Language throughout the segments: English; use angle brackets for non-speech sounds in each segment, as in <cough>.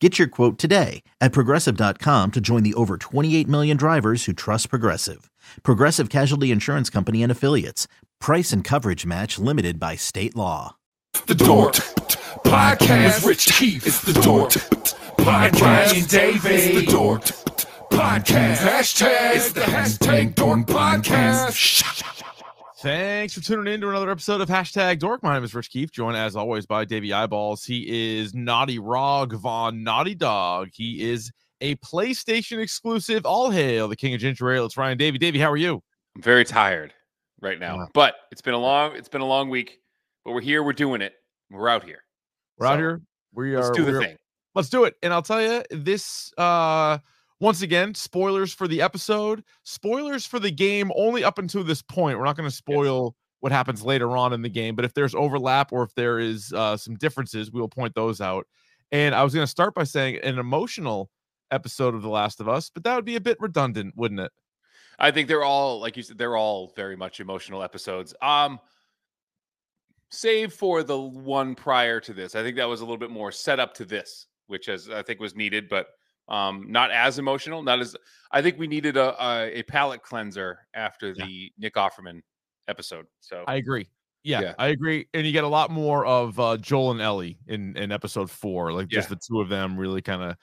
Get your quote today at progressive.com to join the over 28 million drivers who trust Progressive. Progressive Casualty Insurance Company and Affiliates. Price and coverage match limited by state law. The Dork Podcast. Rich Keefe. It's the Dork Podcast. Ryan David. It's the Dork Podcast. Hashtag. It's the hashtag Dork Podcast. Thanks for tuning in to another episode of Hashtag Dork. My name is Rich Keefe, joined as always by Davey Eyeballs. He is Naughty Rog Von Naughty Dog. He is a PlayStation exclusive. All hail the King of Ginger Ale. It's Ryan Davey. Davey, how are you? I'm very tired right now, but it's been a long it's been a long week. But we're here. We're doing it. We're out here. We're out here. We are. Let's do the thing. Let's do it. And I'll tell you this. uh once again, spoilers for the episode, spoilers for the game only up until this point. We're not going to spoil what happens later on in the game, but if there's overlap or if there is uh, some differences, we will point those out. And I was going to start by saying an emotional episode of The Last of Us, but that would be a bit redundant, wouldn't it? I think they're all like you said. They're all very much emotional episodes. Um, save for the one prior to this. I think that was a little bit more set up to this, which as I think was needed, but um, not as emotional. Not as I think we needed a a, a palate cleanser after Yeah. the Nick Offerman episode. So I agree. Yeah, Yeah. I agree. And you get a lot more of uh, Joel and Ellie in in episode four, like just the two of them really kind of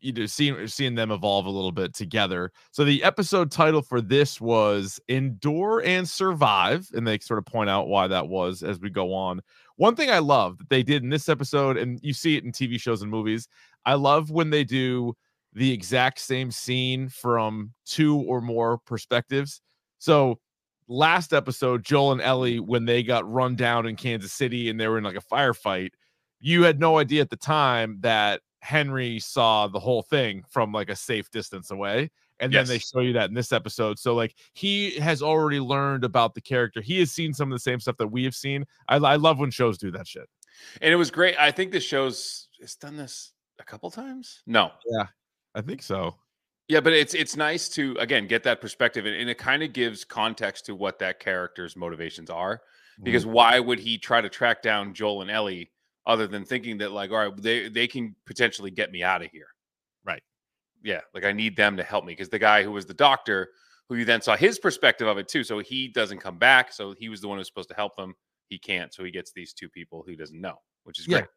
you know seeing seeing them evolve a little bit together. So the episode title for this was "Endure and Survive," and they sort of point out why that was as we go on. One thing I love that they did in this episode, and you see it in TV shows and movies. I love when they do the exact same scene from two or more perspectives. So last episode, Joel and Ellie, when they got run down in Kansas City and they were in like a firefight, you had no idea at the time that Henry saw the whole thing from like a safe distance away. And then they show you that in this episode. So, like, he has already learned about the character. He has seen some of the same stuff that we have seen. I, I love when shows do that shit. and it was great. I think this show's it's done this a couple times. No, yeah, I think so. Yeah, but it's it's nice to again get that perspective, and, and it kind of gives context to what that character's motivations are. Mm. Because why would he try to track down Joel and Ellie other than thinking that like, all right, they they can potentially get me out of here, Right. Yeah, like I need them to help me because the guy who was the doctor, who you then saw his perspective of it too, so he doesn't come back, so he was the one who's supposed to help them. He can't, so he gets these two people who doesn't know, which is Yeah. great.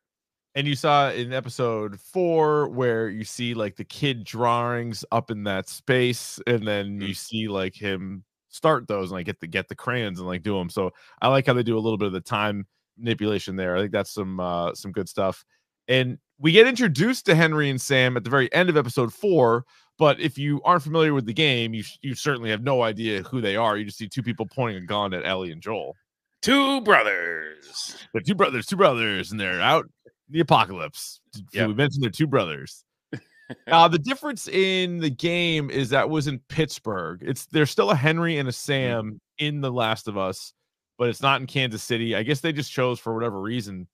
and you saw in episode four where you see like the kid drawings up in that space and then you see like him start those and like get the get the crayons and like do them so i like how they do a little bit of the time manipulation there i think that's some uh some good stuff and we get introduced to henry and sam at the very end of episode four but if you aren't familiar with the game you you certainly have no idea who they are you just see two people pointing a gun at ellie and joel Two brothers. they're two brothers, two brothers, and they're out in the apocalypse. Yep. We mentioned they're two brothers. <laughs> uh, the difference in the game is that was in Pittsburgh. It's there's still a Henry Mm-hmm. and a Sam in The Last of Us, but it's not in Kansas City. I guess they just chose for whatever reason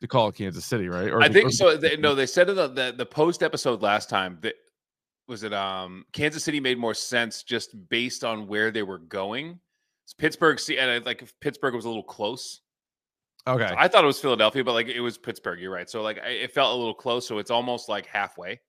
to call it Kansas City, right? Or I think or- so. They, no, they said in the, the the post episode last time that was it. Um, Kansas City made more sense just based on where they were going. Pittsburgh, see, and I, like if Pittsburgh was a little close Okay. I thought it was Philadelphia, but like it was Pittsburgh. You're right. So like I, it felt a little close. So it's almost like halfway.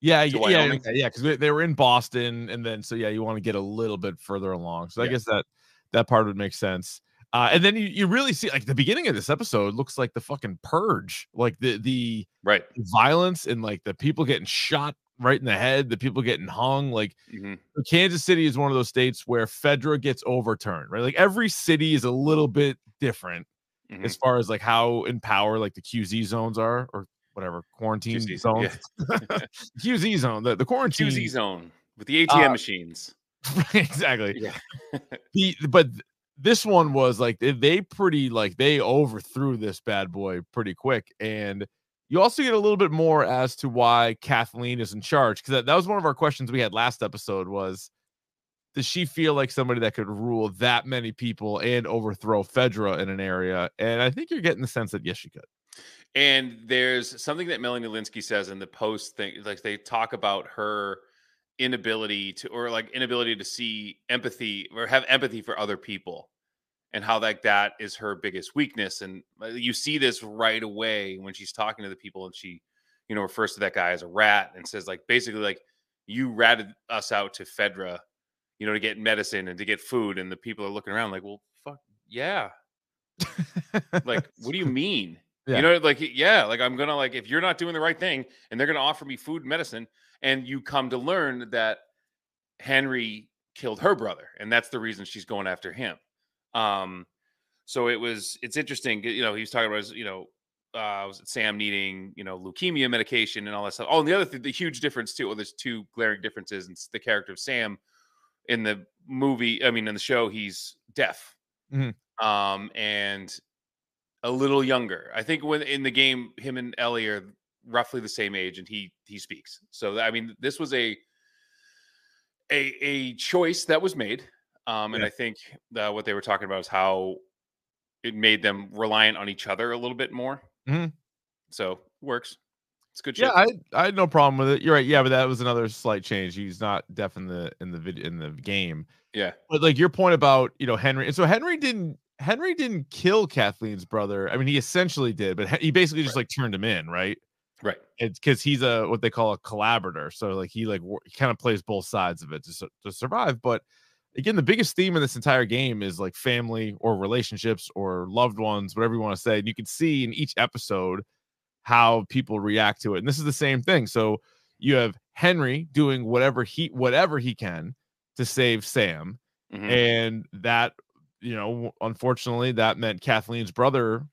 Yeah, yeah, yeah, yeah, because they, they were in Boston, and then so yeah, you want to get a little bit further along. So I Yeah. guess that that part would make sense. Uh, and then you, you really see like the beginning of this episode looks like the fucking purge, like the the Right. violence and like the people getting shot right in the head, the people getting hung. Like hmm Kansas City is one of those states where Fedra gets overturned, right? Like every city is a little bit different Mhm. as far as like how in power like the QZ zones are or whatever quarantine QZ, zones. <laughs> QZ zone, the, the quarantine QZ zone with the ATM Uh, machines. <laughs> exactly. Yeah. <laughs> The but this one was like they, they pretty like they overthrew this bad boy pretty quick and you also get a little bit more as to why Kathleen is in charge because that, that was one of our questions we had last episode was does she feel like somebody that could rule that many people and overthrow Fedra in an area? And I think you're getting the sense that yes she could. And there's something that Melanie Lynskey says in the post thing, like they talk about her inability to, or like inability to see empathy or have empathy for other people, and how like that is her biggest weakness. And uh, you see this right away when she's talking to the people, and she, you know, refers to that guy as a rat and says like basically like you ratted us out to Fedra, you know, to get medicine and to get food, and the people are looking around like, well, fuck yeah, <laughs> like what do you mean? Yeah. You know, like yeah, like I'm gonna like if you're not doing the right thing and they're gonna offer me food and medicine, and you come to learn that Henry killed her brother, and that's the reason she's going after him. Um, so it was it's interesting, you know, he was talking about his, you know, uh was Sam needing, you know, leukemia medication and all that stuff. Oh, and the other thing, the huge difference too, well, there's two glaring differences in the character of Sam in the movie, I mean in the show, he's deaf. Mhm. Um, and a little younger. I think when in the game, him and Ellie are roughly the same age, and he he speaks. So I mean, this was a a a choice that was made, um, and Yeah. I think that what they were talking about is how it made them reliant on each other a little bit more. Mhm. So works. It's good shit. yeah I, I had no problem with it you're right yeah but that was another slight change he's not deaf in the in the video in the game yeah. But like your point about you know Henry, and so Henry didn't Henry didn't kill Kathleen's brother. I mean, he essentially did, but he he basically just like turned him in, right? Right. It's because he's a what they call a collaborator. So like he like he kind of plays both sides of it to to survive. But again, the biggest theme in this entire game is like family or relationships or loved ones, whatever you want to say. And you can see in each episode how people react to it. And this is the same thing. So you have Henry doing whatever he whatever he can to save Sam Mhm. and that you know unfortunately that meant kathleen's brother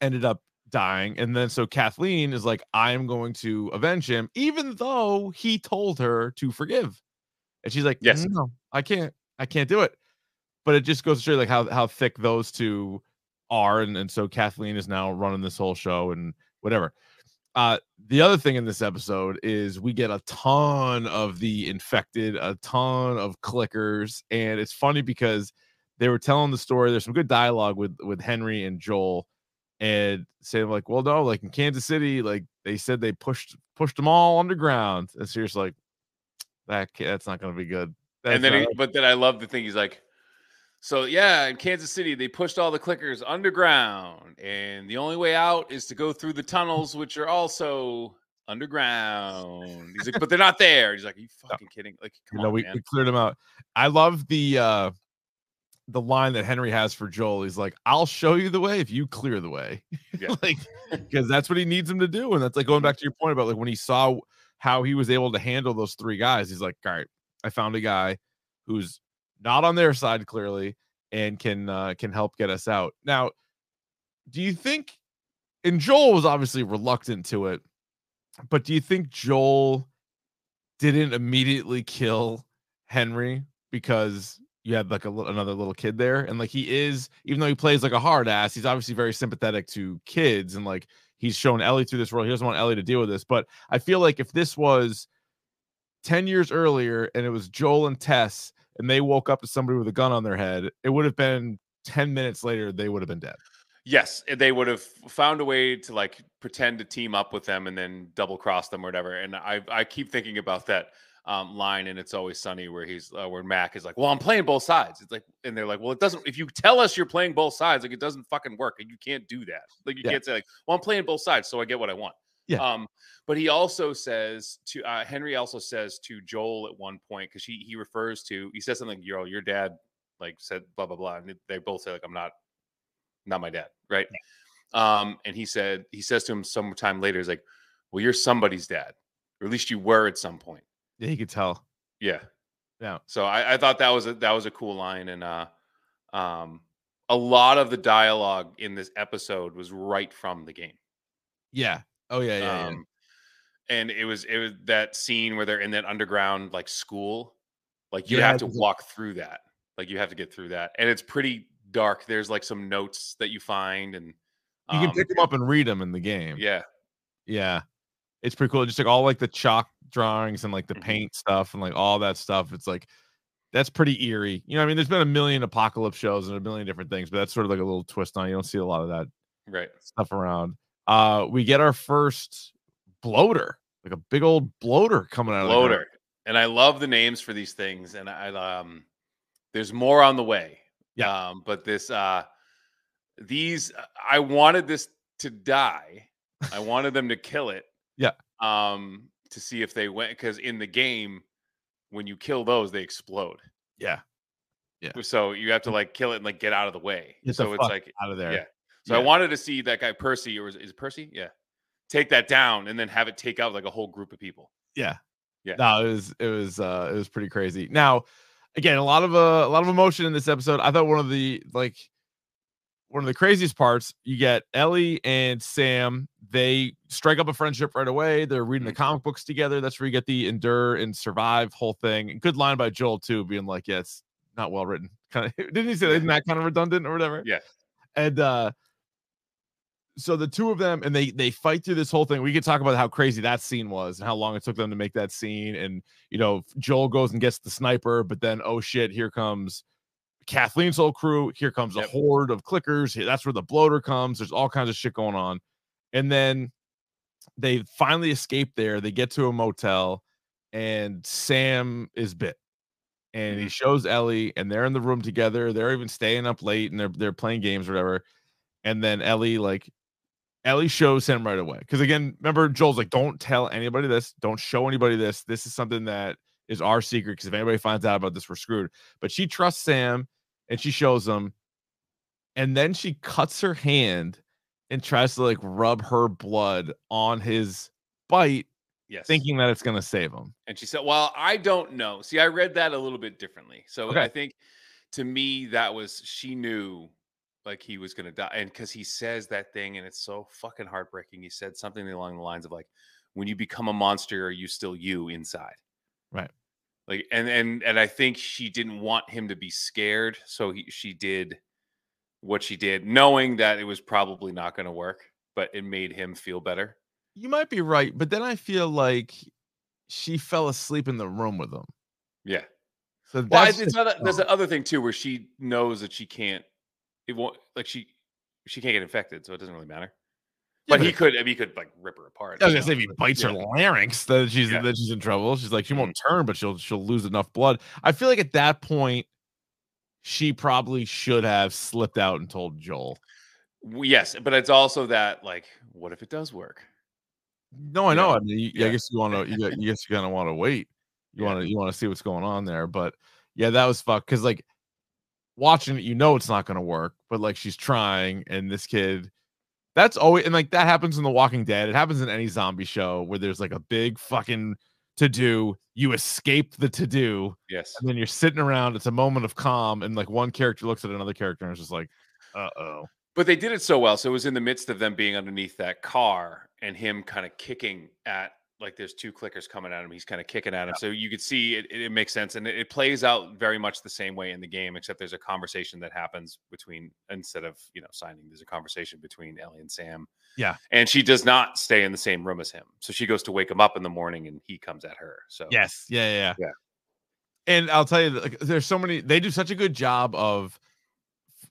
ended up dying and then so kathleen is like i am going to avenge him even though he told her to forgive. And she's like Yes. no i can't i can't do it. But it just goes to show like how how thick those two are and, and so kathleen is now running this whole show and whatever. Uh the other thing in this episode is we get a ton of the infected a ton of clickers and it's funny because they were telling the story there's some good dialogue with with henry and joel and saying like well no like in kansas city like they said they pushed pushed them all underground and so like that that's not going to be good That's and then, he, but then I love the thing. He's like, so yeah, in Kansas City, they pushed all the clickers underground, and the only way out is to go through the tunnels, which are also underground. He's like, but they're not there. He's like, are you <laughs> fucking kidding? Like, come you know, on, we, we cleared them out. I love the uh the line that Henry has for Joel. He's like, "I'll show you the way if you clear the way." <laughs> Yeah. like because that's what he needs him to do, and that's like going back to your point about like when he saw how he was able to handle those three guys. He's like, "All right, I found a guy who's not on their side clearly and can uh, can help get us out." Now, do you think? And Joel was obviously reluctant to it, but do you think Joel didn't immediately kill Henry because you had like a another little kid there, and like he is, even though he plays like a hard ass, he's obviously very sympathetic to kids, and like he's shown Ellie through this world. He doesn't want Ellie to deal with this, but I feel like if this was ten years earlier and it was Joel and Tess, and they woke up to somebody with a gun on their head, it would have been ten minutes later they would have been dead. Yes, they would have found a way to like pretend to team up with them and then double cross them or whatever. And I I keep thinking about that. Um, line and it's always sunny where he's uh, where Mac is like, well, I'm playing both sides. It's like, and they're like, well, it doesn't. If you tell us you're playing both sides, like it doesn't fucking work. and you can't do that. Like you Yeah. can't say like, well, I'm playing both sides, so I get what I want. Yeah. Um, but he also says to uh, Henry also says to Joel at one point because he he refers to he says something, yo, your dad like said blah blah blah, and they both say like, I'm not not my dad, right? Um, and he said he says to him sometime later, he's like, well, you're somebody's dad, or at least you were at some point. Yeah, he could tell. Yeah. Yeah. So I, I thought that was a that was a cool line, and uh, um, a lot of the dialogue in this episode was right from the game. Yeah. Oh yeah, yeah, yeah. Um, and it was it was that scene where they're in that underground like school, like you Yeah, have to walk through that, like you have to get through that, and it's pretty dark. There's like some notes that you find, and You can um, pick them up and read them in the game. Yeah, Yeah. It's pretty cool. Just like all like the chalk drawings and like the Mhm. paint stuff and like all that stuff. It's like that's pretty eerie. You know, I mean, there's been a million apocalypse shows and a million different things, but that's sort of like a little twist on. it. You don't see a lot of that right. stuff around. Uh, we get our first bloater, like a big old bloater coming out of. Loader, and I love the names for these things, and I um, there's more on the way. Yeah. Um, but this uh, these I wanted this to die. I wanted them to kill it. Yeah. Um, to see if they went because in the game, when you kill those, they explode. Yeah. Yeah. So you have to like kill it and like get out of the way. Get the so it's fuck like out of there. yeah. So I wanted to see that guy Percy, or is it Percy? Yeah. Take that down and then have it take out like a whole group of people. Yeah. Yeah. No, it was it was uh it was pretty crazy. Now, again, a lot of uh, a lot of emotion in this episode. I thought one of the like one of the craziest parts, you get Ellie and Sam, they strike up a friendship right away. They're reading the Mhm. comic books together. That's where you get the endure and survive whole thing. Good line by Joel too, being like, Yeah, it's not well written. <laughs> Kind of <laughs> didn't he say isn't that kind of redundant or whatever? Yeah. And uh so the two of them and they they fight through this whole thing. We could talk about how crazy that scene was and how long it took them to make that scene. And you know, Joel goes and gets the sniper, but then oh shit, here comes Kathleen's whole crew. Here comes a horde of clickers. That's where the bloater comes. There's all kinds of shit going on. And then they finally escape there. They get to a motel, and Sam is bit. And he mm-hmm. shows Ellie, and they're in the room together. They're even staying up late and they're they're playing games or whatever. And then Ellie, like, Ellie shows him right away. Because again, remember, Joel's like, don't tell anybody this, don't show anybody this. This is something that is our secret. Because if anybody finds out about this, we're screwed. But she trusts Sam and she shows him. And then she cuts her hand and tries to like rub her blood on his bite, Yes. thinking that it's gonna save him. And she said, Well, I don't know. See, I read that a little bit differently. So Okay. I think to me, that was she knew like he was gonna die. And because he says that thing, and it's so fucking heartbreaking. He said something along the lines of like, when you become a monster, are you still you inside? Like and and and I think she didn't want him to be scared. So he, she did what she did, knowing that it was probably not gonna work, but it made him feel better. You might be right, but then I feel like she fell asleep in the room with him. Yeah. So Well, that's it's not. There's dumb. the other thing too, where she knows that she can't. It won't like she she can't get infected, so it doesn't really matter. Yeah, but he could. I mean, he could like rip her apart. I was gonna say if he bites her larynx, then she's Yeah. Mm-hmm. she's in trouble. She's like she won't turn, but she'll she'll lose enough blood. I feel like at that point, she probably should have slipped out and told Joel. Yes, but it's also that like, what if it does work? No, I know. Yeah. I mean, you, I guess you want to. You, <laughs> you guess you kind of want to wait. You Yeah. want to. You want to see what's going on there. But yeah, that was fucked. Because like watching it, you know it's not going to work. But like she's trying, and this kid. That's always and like that happens in The Walking Dead. It happens in any zombie show where there's like a big fucking to do. You escape the to do, Yes. and then you're sitting around. It's a moment of calm, and like one character looks at another character and is just like, "Uh oh." But they did it so well. So it was in the midst of them being underneath that car and him kind of kicking at like there's two clickers coming at him. He's kind of kicking at him. So you could see it, it, it makes sense. And it, it plays out very much the same way in the game, except there's a conversation that happens between instead of you know signing, there's a conversation between Ellie and Sam. Yeah. And she does not stay in the same room as him. So she goes to wake him up in the morning and he comes at her. So Yes. Yeah, yeah. Yeah. And I'll tell you, like, there's so many. They do such a good job of,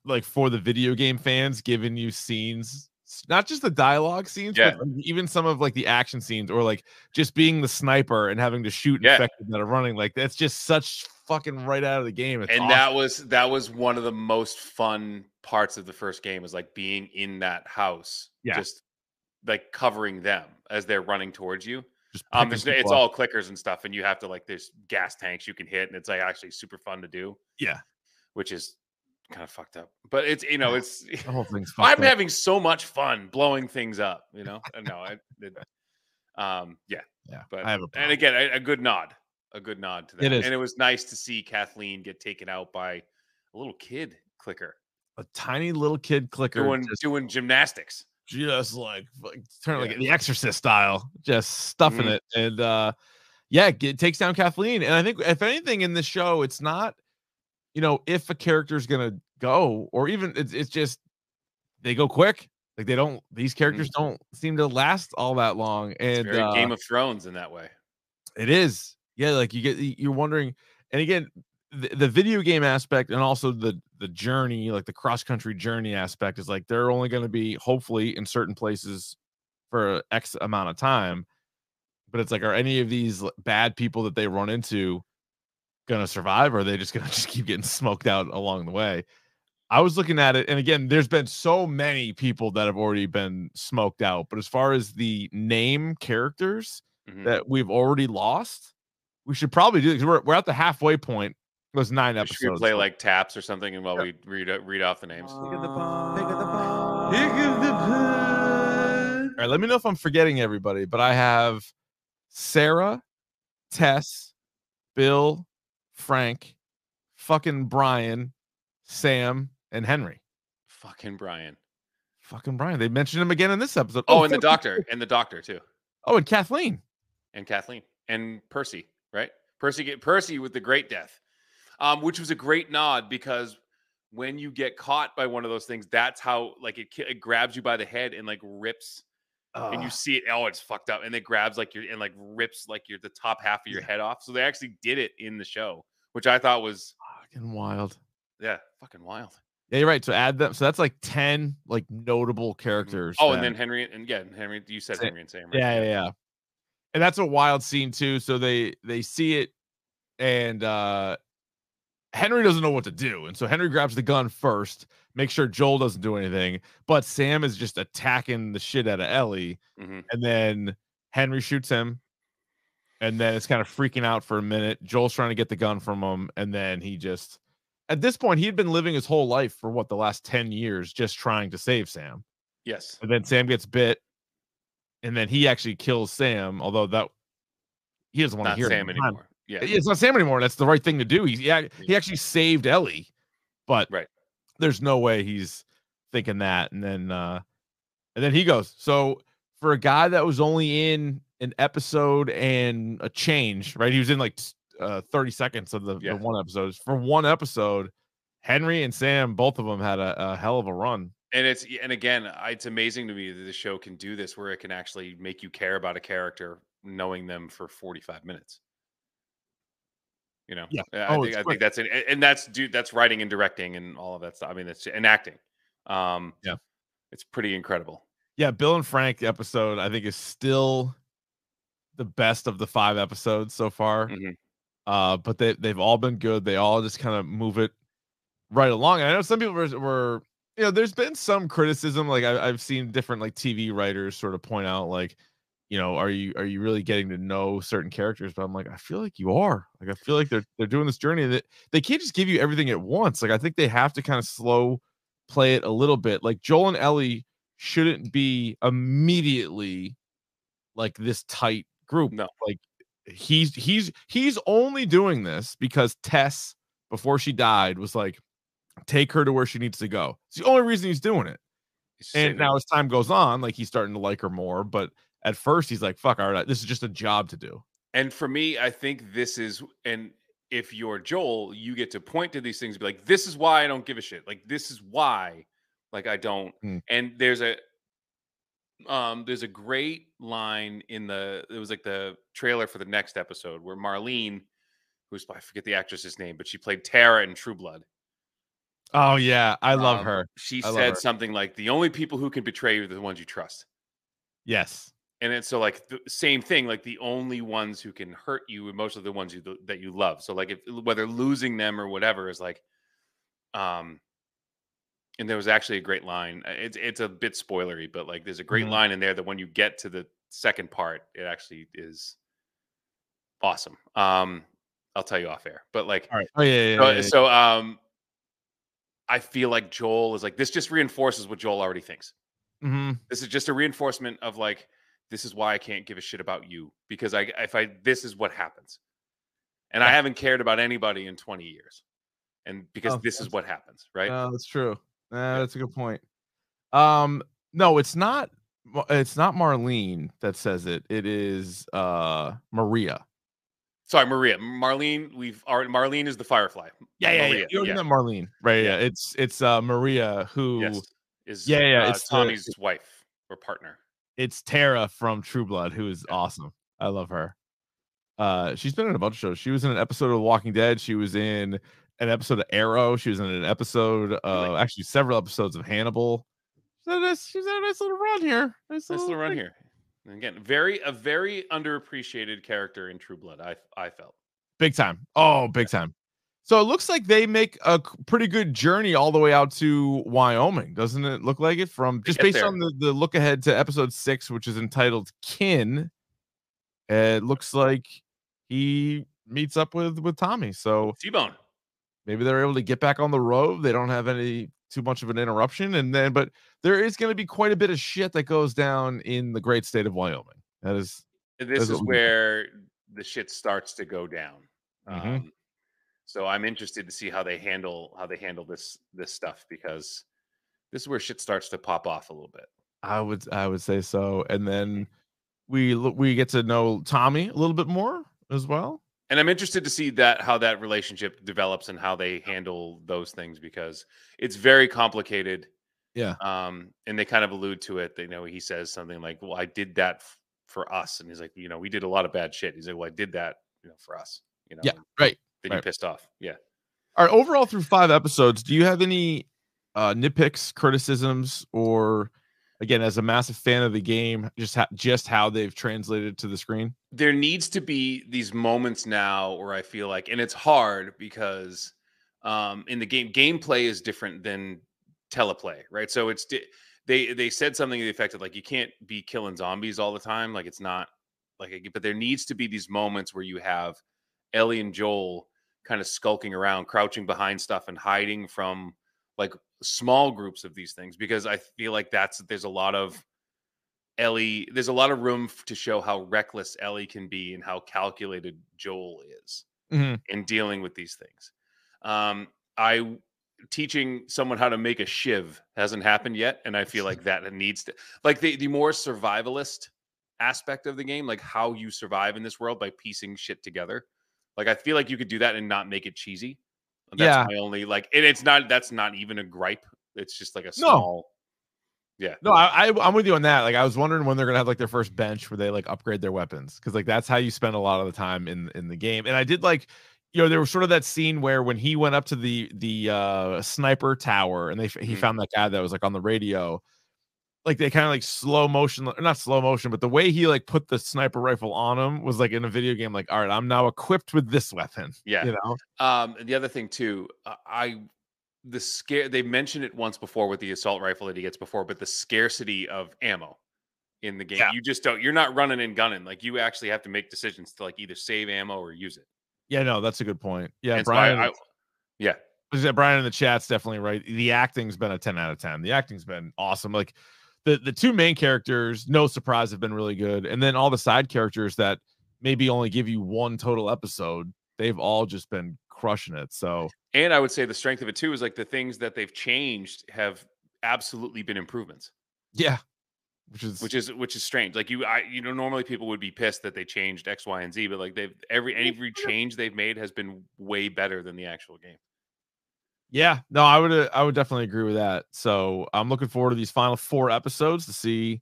like, for the video game fans, giving you scenes not just the dialogue scenes, Yeah. but even some of like the action scenes, or like just being the sniper and having to shoot Yeah. infected that are running. Like that's just such fucking right out of the game. It's and awesome. that was that was one of the most fun parts of the first game was like being in that house Yeah. just like covering them as they're running towards you um it's up. all clickers and stuff and you have to like there's gas tanks you can hit and it's like actually super fun to do yeah. which is kind of fucked up but it's you know Yeah. it's <laughs> The whole thing's <laughs> fucked i'm up. having so much fun blowing things up you know Uh, no I, it, um yeah yeah. but I have a and again a, a good nod a good nod to that It is. and it was nice to see kathleen get taken out by a little kid clicker a tiny little kid clicker doing just, doing gymnastics just like like turn like the exorcist style just stuffing Mhm. it and uh yeah it takes down kathleen and i think if anything in this show it's not you know if a character's gonna go or even it's, it's just they go quick like they don't these characters don't seem to last all that long Mm-hmm. And uh, game of thrones in that way it is. Yeah, like you get you're wondering, and again, the, the video game aspect and also the the journey, like the cross country journey aspect, is like they're only going to be hopefully in certain places for X amount of time. But it's like, are any of these bad people that they run into gonna survive, or are they just gonna <laughs> just keep getting smoked out along the way? I was looking at it, and again, there's been so many people that have already been smoked out. But as far as the name characters, Mhm. that we've already lost, we should probably do because we're we're at the halfway point. It was nine Should episodes. we play like taps or something and while we read uh, read off the names All right, let me know if I'm forgetting everybody, but I have Sarah, Tess, Bill, Frank, fucking Brian, Sam, and Henry. fucking brian Fucking Brian. They mentioned him again in this episode. oh, and the doctor and the doctor too Oh, and Kathleen. and kathleen and percy right percy get percy with the great death um which was a great nod because when you get caught by one of those things that's how like it, it grabs you by the head and like rips and you see it oh it's fucked up and it grabs like your and like rips like your the top half of your head off so they actually did it in the show which i thought was fucking wild. yeah fucking wild Yeah, you're right. So add them. So that's like 10 like notable characters. oh that- and then henry and yeah henry you said henry and sam right? yeah, yeah, yeah. And that's a wild scene too. So they they see it, and uh Henry doesn't know what to do, and so Henry grabs the gun first, make sure Joel doesn't do anything, but Sam is just attacking the shit out of Ellie, Mhm. and then Henry shoots him, and then it's kind of freaking out for a minute. Joel's trying to get the gun from him, and then he just. At this point, he had been living his whole life for what the last 10 years just trying to save Sam. yes And then Sam gets bit, and then he actually kills Sam. Although that he doesn't want to not hear it sam anymore yeah It's not Sam anymore. That's the right thing to do. He yeah, he actually saved Ellie, but Right. there's no way he's thinking that. And then uh and then he goes. So for a guy that was only in an episode and a change, right? He was in like uh 30 seconds of the, Yeah. the one episode. For one episode, Henry and Sam, both of them had a, a hell of a run. and it's and again it's amazing to me that the show can do this where it can actually make you care about a character knowing them for 45 minutes you know Yeah. i Oh, think i think that's an, and that's dude that's writing and directing and all of that stuff i mean it's and acting um Yeah. it's pretty incredible Yeah, Bill and Frank episode I think is still the best of the five episodes so far. Mhm. Uh, but they they've all been good. They all just kind of move it right along. And I know some people were, were you know, there's been some criticism. Like I, I've seen different like TV writers sort of point out like, you know, are you are you really getting to know certain characters? But I'm like, I feel like you are. Like I feel like they're they're doing this journey that they can't just give you everything at once. Like I think they have to kind of slow play it a little bit. Like Joel and Ellie shouldn't be immediately like this tight group. No. Like he's he's he's only doing this because Tess before she died was like take her to where she needs to go. It's the only reason he's doing it. And now as time goes on, like he's starting to like her more, but at first he's like fuck all right, this is just a job to do. And for me, I think this is, and if you're Joel, you get to point to these things, and be like, "This is why I don't give a shit." Like, this is why, like, I don't. Mm. And there's a, um, there's a great line in the. It was like the trailer for the next episode where Marlene, who's I forget the actress's name, but she played Tara in True Blood. Oh yeah, I love Um, her. She I said her. something like, "The only people who can betray you are the ones you trust." Yes. And it's so like the same thing. Like the only ones who can hurt you most of the ones you that you love. So like if whether losing them or whatever is like, um, and there was actually a great line. uh, It's it's a bit spoilery, but like there's a great Mhm. line in there that when you get to the second part, it actually is awesome. Um, I'll tell you off air, but like All right. Oh yeah. yeah, so, yeah, yeah. so um, I feel like Joel is like this. Just reinforces what Joel already thinks. Mhm. This is just a reinforcement of like this is why I can't give a shit about you because I if I this is what happens, and I haven't cared about anybody in twenty years, and because Oh, this is what happens, right? Oh, that's true. Uh, that's a good point. Um, no, it's not. It's not Marlene that says it. It is uh Maria. Sorry, Maria, Marlene. We've already Marlene is the Firefly. Yeah, yeah, yeah. Maria, You already yeah. Marlene, right? Yeah. Yeah. It's it's uh Maria who Yes, is Yeah, yeah, uh, it's the- Tommy's wife or partner. It's Tara from True Blood, who is awesome. I love her. Uh, she's been in a bunch of shows. She was in an episode of The Walking Dead. She was in an episode of Arrow. She was in an episode, uh, actually several episodes of Hannibal. She's had a nice, she's had a nice little run here. Nice Nice little run here. And again, very a very underappreciated character in True Blood. I I felt. Big time. Oh, big time. So it looks like they make a pretty good journey all the way out to Wyoming, doesn't it look like it? From just based there. on the, the look ahead to episode six, which is entitled Kin. It looks like he meets up with with Tommy. So T Bone. maybe they're able to get back on the road. They don't have any too much of an interruption, and then but there is going to be quite a bit of shit that goes down in the great state of Wyoming. That is This is where the shit starts to go down. Mhm. Um, so I'm interested to see how they handle how they handle this this stuff because this is where shit starts to pop off a little bit. I would I would say so. And then we we get to know Tommy a little bit more as well. And I'm interested to see that how that relationship develops and how they handle those things because it's very complicated. Yeah. Um, and they kind of allude to it. They know he says something like, "Well, I did that f- for us," and he's like, "You know, we did a lot of bad shit." He's like, "Well, I did that, you know, for us." You know, Yeah, right. Right. you pissed off. Yeah. All right, overall through five episodes, do you have any uh nitpicks, criticisms, or again, as a massive fan of the game, just ha- just how they've translated to the screen? there needs to be these moments now where I feel like, and it's hard because um, in the game, gameplay is different than teleplay, right? So it's they they said something to the effect of like you can't be killing zombies all the time, like it's not like, a- but there needs to be these moments where you have Ellie and Joel kind of skulking around, crouching behind stuff, and hiding from like small groups of these things because I feel like that's there's a lot of Ellie, there's a lot of room to show how reckless Ellie can be and how calculated Joel is Mhm. in dealing with these things. Um, I teaching someone how to make a shiv hasn't happened yet, and I feel like that needs to like the the more survivalist aspect of the game, like how you survive in this world by piecing shit together. Like I feel like you could do that and not make it cheesy. That's Yeah. my only like, and it's not that's not even a gripe. It's just like a small No. Yeah. No, I, I I'm with you on that. Like I was wondering when they're gonna have like their first bench where they like upgrade their weapons because like that's how you spend a lot of the time in in the game. And I did like, you know, there was sort of that scene where when he went up to the the uh sniper tower and they he Mhm. found that guy that was like on the radio. Like they kind of like slow motion, or not slow motion, but the way he like put the sniper rifle on him was like in a video game. Like, all right, I'm now equipped with this weapon. Yeah. You know, Um, the other thing too, uh, I the scare they mentioned it once before with the assault rifle that he gets before, but the scarcity of ammo in the game, Yeah. you just don't. You're not running and gunning. Like you actually have to make decisions to like either save ammo or use it. yeah, no, that's a good point. Yeah, And so I- Brian. I- yeah, Brian in the chat's definitely right. The acting's been a 10 out of 10. The acting's been awesome. Like the the two main characters, no surprise, have been really good. And then all the side characters that maybe only give you one total episode, they've all just been crushing it. So and I would say the strength of it too is like the things that they've changed have absolutely been improvements. yeah. Which is which is which is strange. Like you, I you know, normally people would be pissed that they changed X, Y, and Z, but like they've every every change they've made has been way better than the actual game. Yeah, no, I would I would definitely agree with that. So I'm looking forward to these final four episodes to see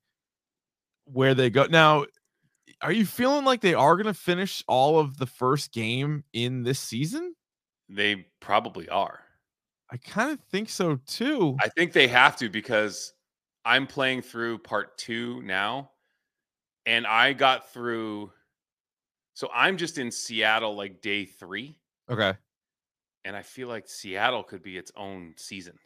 where they go. Now, are you feeling like they are gonna finish all of the first game in this season? They probably are. I kind of think so too. I think they have to because I'm playing through part two now, and I got through. So I'm just in Seattle like day three, okay. And I feel like Seattle could be its own season.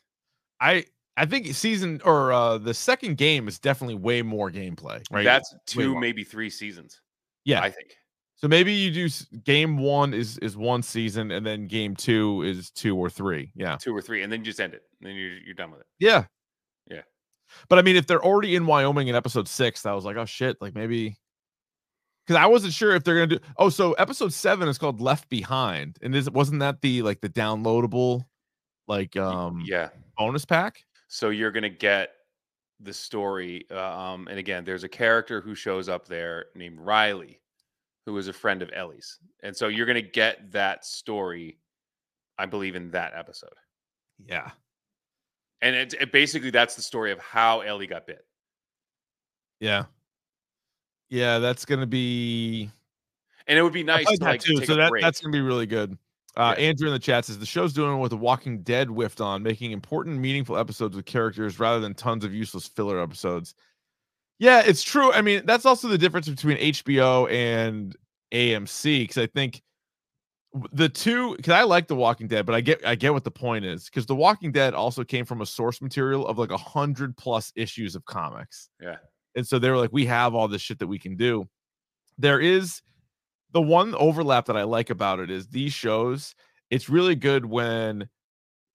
I I think season or uh the second game is definitely way more gameplay, right? That's two, maybe three seasons. yeah. I think. so maybe you do game one is is one season, and then game two is two or three. Yeah. two or three, and then you just end it. And then you're you're done with it. Yeah. Yeah. But I mean, if they're already in Wyoming in episode six, I was like, oh shit, like maybe because I wasn't sure if they're gonna do. Oh, so episode seven is called Left Behind, and is wasn't that the like the downloadable like um Yeah. bonus pack? So you're gonna get the story. Uh, um, and again, there's a character who shows up there named Riley, who is a friend of Ellie's, and so you're gonna get that story. I believe in that episode, Yeah. and it, it basically that's the story of how Ellie got bit. Yeah. Yeah, that's gonna be And it would be nice to like too, so that, break. that's gonna be really good. Uh, Yeah. Andrew in the chat says the show's doing what the Walking Dead whiffed on, making important, meaningful episodes with characters rather than tons of useless filler episodes. Yeah, it's true. I mean, that's also the difference between HBO and AMC because I think the two because I like The Walking Dead, but I get I get what the point is because The Walking Dead also came from a source material of like a hundred plus issues of comics. Yeah. And so they were like, we have all this shit that we can do. There is the one overlap that I like about it is these shows, it's really good when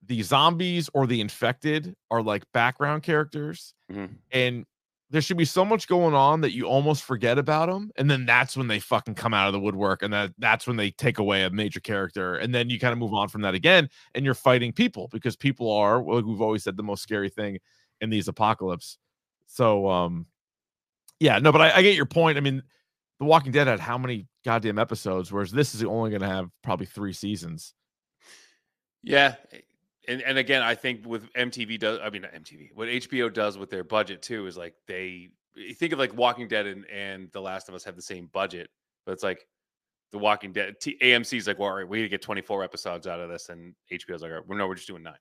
the zombies or the infected are like background characters. Mhm. And there should be so much going on that you almost forget about them. And then that's when they fucking come out of the woodwork. And that that's when they take away a major character. And then you kind of move on from that again. And you're fighting people because people are, well, like we've always said, the most scary thing in these apocalypse. So um yeah, no, but I, I get your point. I mean, The Walking Dead had how many goddamn episodes, whereas this is only gonna have probably three seasons. Yeah. And and again, I think with MTV does I mean not MTV, what HBO does with their budget too is like they think of like Walking Dead and, and The Last of Us have the same budget, but it's like The Walking Dead T- AMC's like, well, all right, we need to get 24 episodes out of this, and HBO's like, all right, well, no, we're just doing nine.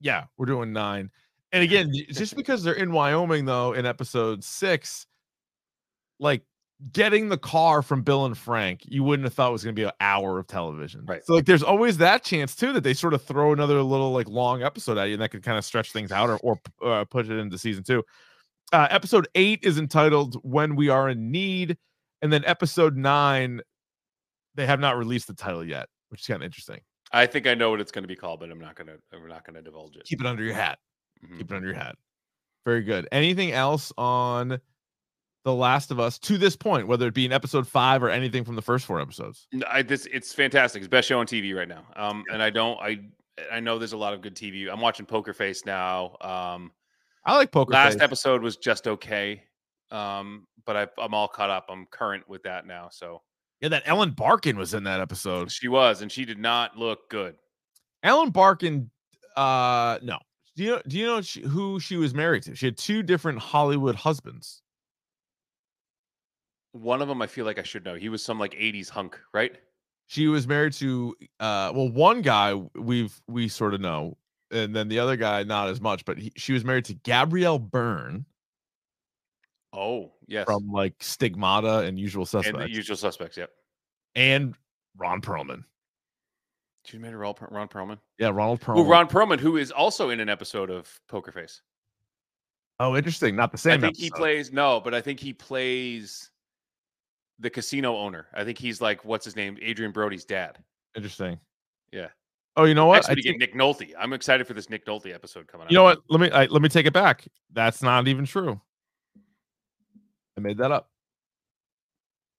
Yeah, we're doing nine. And again, <laughs> just because they're in Wyoming though, in episode six, like getting the car from Bill and Frank, you wouldn't have thought was gonna be an hour of television. Right. So like there's always that chance too that they sort of throw another little like long episode at you and that could kind of stretch things out or, or uh, push it into season two. Uh, episode eight is entitled When We Are in Need. And then episode nine, they have not released the title yet, which is kind of interesting. I think I know what it's going to be called, but I'm not gonna we're not gonna divulge it. Keep it under your hat. Mhm. Keep it under your hat. Very good. Anything else on The Last of Us to this point, whether it be in episode five or anything from the first four episodes? I, this it's fantastic. It's best show on TV right now. Um, and I don't I I know there's a lot of good TV. I'm watching Poker Face now. Um, I like Poker last Face. episode was just okay. Um, but I, I'm all caught up. I'm current with that now. So Yeah, that Ellen Barkin was in that episode. she was, and she did not look good. Ellen Barkin, uh, no. Do you know? Do you know who she was married to? She had two different Hollywood husbands. One of them, I feel like I should know. He was some like '80s hunk, right? She was married to, uh, well, one guy we've we sort of know, and then the other guy not as much. But he, she was married to Gabriel Byrne Oh, yes. from like Stigmata and Usual and Suspects, the usual suspects. Yep. and Ron Perlman. She married Ron, Ron Perlman. Yeah, Ronald Perlman. Well, Ron Perlman, who is also in an episode of Poker Face. oh, interesting. Not the same. I think he plays no, but I think he plays the casino owner. I think he's like what's his name, Adrien Brody's dad. Interesting. Yeah. Oh, you know what? Next I think- Nick Nolte. I'm excited for this Nick Nolte episode coming out. you know what? Let me I, let me take it back. That's not even true. I made that up.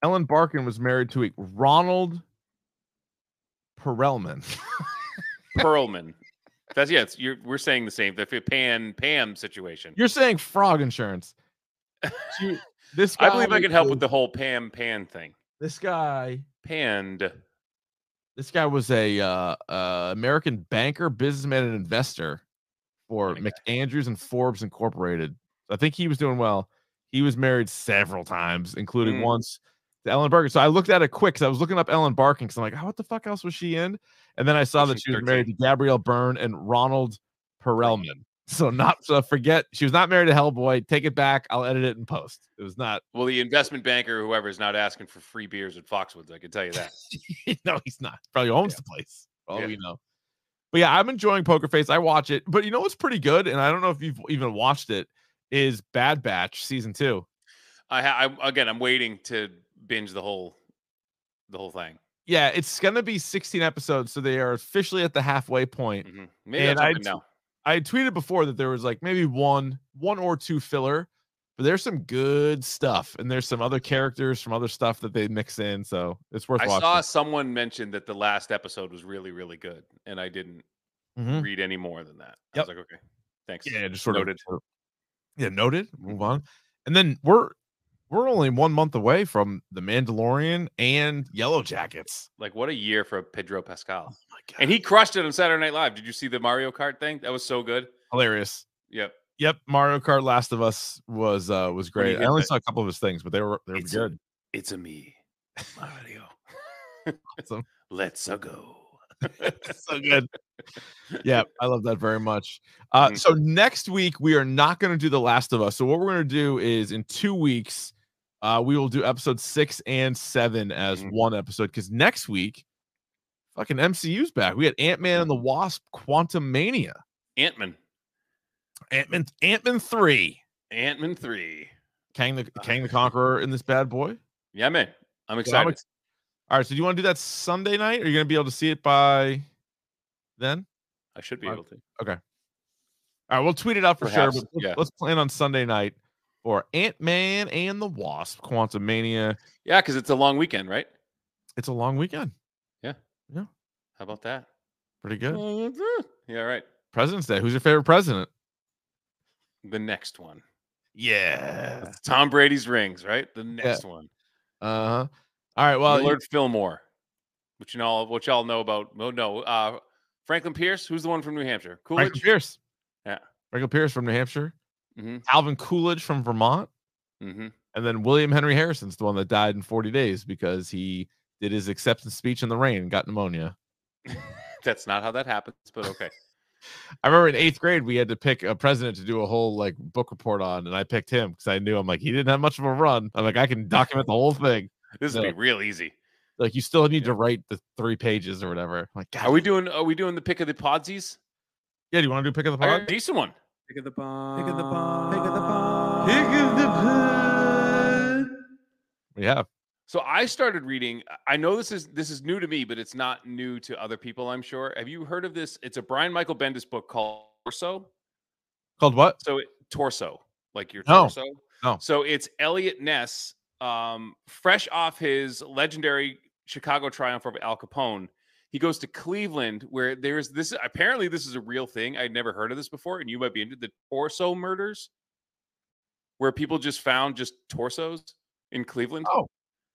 Ellen Barkin was married to a Ronald Perelman. Perlman. That's yeah. It's, you're, we're saying the same. The Pan Pam situation. You're saying frog insurance. She- this guy I believe I can help with the whole Pam Pan thing. this guy. Panned. This guy was a uh, uh, American banker, businessman, and investor for MacAndrews and Forbes Incorporated. I think he was doing well. He was married several times, including Mm. once to Ellen Barkin. So I looked at it quick because I was looking up Ellen Barkin because I'm like, oh, what the fuck else was she in? And then I saw that she was married to Gabriel Byrne and Ronald Perelman. So not so forget she was not married to Hellboy. Take it back. I'll edit it in post. It was not. Well, the investment banker, or whoever, is not asking for free beers at Foxwoods. I can tell you that. <laughs> no, he's not. Probably owns Yeah. the place. All Yeah. we know. But yeah, I'm enjoying Poker Face. I watch it. But you know what's pretty good, and I don't know if you've even watched it, is Bad Batch season two. I, ha- I again, I'm waiting to binge the whole, the whole thing. Yeah, it's gonna be 16 episodes, so they are officially at the halfway point. Mhm. Maybe And I jump in t- now. I tweeted before that there was like maybe one, one or two filler, but there's some good stuff, and there's some other characters from other stuff that they mix in, so it's worth I watching. saw someone mention that the last episode was really, really good, and I didn't Mhm. read any more than that. I was like, okay, thanks. Yeah, just sort Noted. of. of- Yeah, noted. Mm-hmm. Move on, and then we're we're only one month away from the Mandalorian and Yellow Jackets. Like, what a year for Pedro Pascal. Oh my god, And he crushed it on Saturday Night Live. Did you see the Mario Kart thing? That was so good. hilarious. Yep. Yep, Mario Kart Last of Us was uh was great. I only the- saw a couple of his things, but they were they were It's a- good. It's a me, Mario. <laughs> Awesome. <laughs> Let's a go. <laughs> so good. Yeah, I love that very much. Uh, Mhm. so next week we are not going to do The Last of Us. So what we're going to do is in two weeks, uh, we will do episode six and seven as Mhm. one episode because next week, fucking MCU's back. We had Ant Man and the Wasp: Quantumania, Ant Man. Ant Man, Ant Man three, Ant Man 3. Kang the Kang the Conqueror in this bad boy. Yeah, man. I'm I'm excited. ex- All right, so do you want to do that Sunday night? Are you going to be able to see it by then? I should be Uh, able to. Okay. All right, we'll tweet it out for Perhaps, sure. But yeah. let's plan on Sunday night for Ant Man and the Wasp: Quantumania. Yeah, because it's a long weekend, right? It's a long weekend. Yeah. Yeah. How about that? Pretty good. Yeah, right. President's Day. Who's your favorite president? The next one. Yeah. It's Tom Brady's rings, right? The next one. Uh huh. All right. Well, you- Fillmore, which you know, which y'all know about. Oh no, uh, Franklin Pierce. Who's the one from New Hampshire? Cool. Franklin Pierce. Yeah. Franklin Pierce from New Hampshire. Mm-hmm. Calvin Coolidge from Vermont. Mm-hmm. And then William Henry Harrison's the one that died in 40 days because he did his acceptance speech in the rain and got pneumonia. <laughs> That's not how that happens, but okay. <laughs> I remember in eighth grade we had to pick a president to do a whole like book report on, and I picked him because I knew I'm like he didn't have much of a run. I'm like I can document the whole thing. This would No. be real easy. Like you still need Yeah. to write the three pages or whatever. I'm like, God, Are we doing? Are we doing the pick of the podsies? yeah, do you want to do pick of the pod? decent one. Pick of the bomb. Pick of the bomb. Pick of the bomb. Pick of the pod. Yeah, So I started reading. I know this is this is new to me, but it's not new to other people. I'm sure. Have you heard of this? It's a Brian Michael Bendis book called Torso. called what? So it, torso, like your No, torso. no. So it's Eliot Ness, um, fresh off his legendary Chicago triumph over Al Capone. He goes to Cleveland, where there's this. Apparently, this is a real thing. I'd never heard of this before, and you might be into the torso murders, where people just found just torsos in Cleveland. Oh,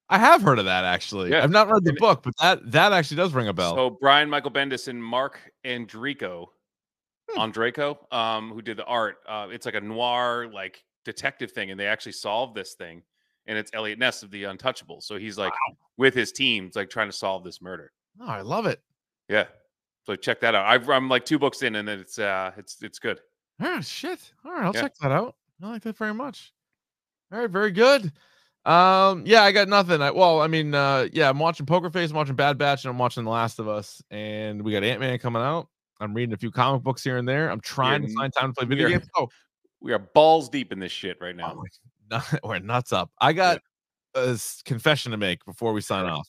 I have heard of that actually. Yeah, I've not read the book, but that that actually does ring a bell. So Brian Michael Bendis and Marc Andreyko, Hmm. Andreyko, um, who did the art. Uh, it's like a noir like detective thing, and they actually solved this thing. And it's Eliot Ness of the Untouchables. So he's like with his team, it's like trying to solve this murder. Oh, I love it. Yeah. So check that out. I've, I'm like two books in, and it's uh, it's it's good. Oh shit. All right, I'll Yeah. check that out. I like that very much. All right, very good. Um, yeah, I got nothing. I well, I mean, uh, yeah, I'm watching Poker Face, I'm watching Bad Batch, and I'm watching The Last of Us, and we got Ant Man coming out. I'm reading a few comic books here and there. I'm trying to find time to play video games. Oh, We are balls deep in this shit right now. oh <laughs> we're nuts up. I got a confession to make before we sign off.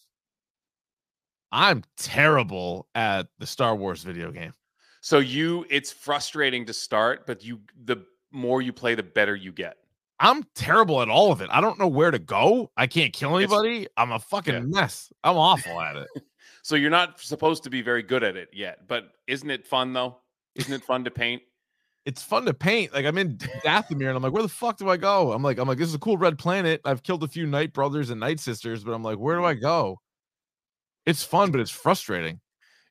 I'm terrible at the Star Wars video game. So you, it's frustrating to start, but you, the more you play, the better you get. I'm terrible at all of it. I don't know where to go. I can't kill It's- anybody. I'm a fucking Yeah. mess. I'm awful at it. <laughs> So you're not supposed to be very good at it yet, but isn't it fun though? Isn't it fun to paint? It's fun to paint. Like I'm in Dathomir and I'm like, where the fuck do I go? I'm like, I'm like, this is a cool red planet. I've killed a few Night Brothers and Night Sisters, but I'm like, where do I mm. go? It's fun, but it's frustrating.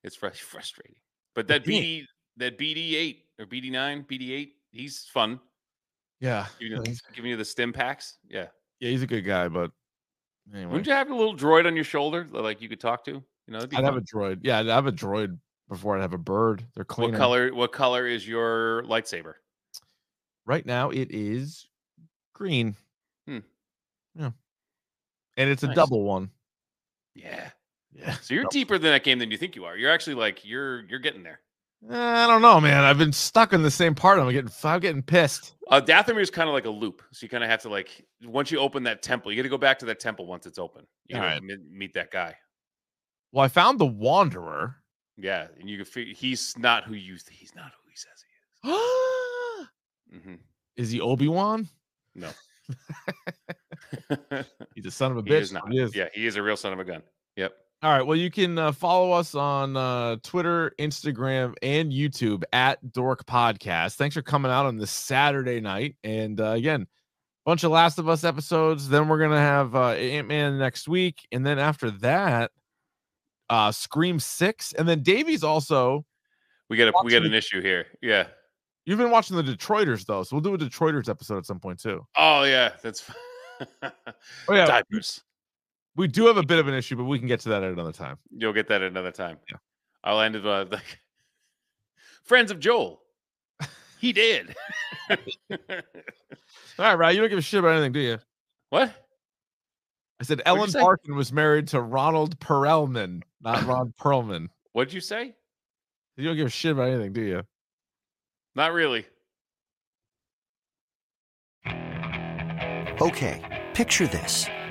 It's fr- <laughs> frustrating. But that. BD, that BD eight or BD nine, BD eight, he's fun. Yeah. Giving you, giving you the stim packs. Yeah. Yeah, he's a good guy, but Anyway, Wouldn't you have a little droid on your shoulder that like you could talk to? You know, I'd have a droid. Yeah, I'd have a droid before I'd have a bird. They're What color? What color is your lightsaber? Right now, it is green. Hmm. Yeah, and it's a double one. Yeah. Yeah. So you're deeper than that game than you think you are. You're actually like you're you're getting there. Eh, I don't know, man. I've been stuck in the same part. I'm getting, I'm getting pissed. Uh, Dathomir is kind of like a loop, so you kind of have to like once you open that temple, you got to go back to that temple once it's open. You gotta Alright. meet, that guy. Well, I found the Wanderer. Yeah, and you can figure he's not who you he's not who he says he is. <gasps> mm-hmm. is he Obi Wan? No, <laughs> <laughs> He's a son of a he bitch. is not. He is. Yeah, he is a real son of a gun. Yep. All right. Well, you can uh, follow us on uh, Twitter, Instagram, and YouTube at Dork Podcast. Thanks for coming out on this Saturday night. And uh, again, bunch of Last of Us episodes. Then we're gonna have uh, Ant Man next week, and then after that, uh, Scream Six, and then Davey's also. We got a, we got an issue here. Yeah. You've been watching the Detroiters though, so we'll do a Detroiters episode at some point too. Oh yeah, that's <laughs> Oh yeah, diapers. We do have a bit of an issue, but we can get to that at another time. You'll get that at another time. Yeah. I'll end it uh, like <laughs> friends of Joel. He did. <laughs> All right, Ryan, you don't give a shit about anything, do you? what? I said Ellen say? Barkin was married to Ronald Perelman, not Ron Perlman. What'd you say? You don't give a shit about anything, do you? Not really. Okay, picture this.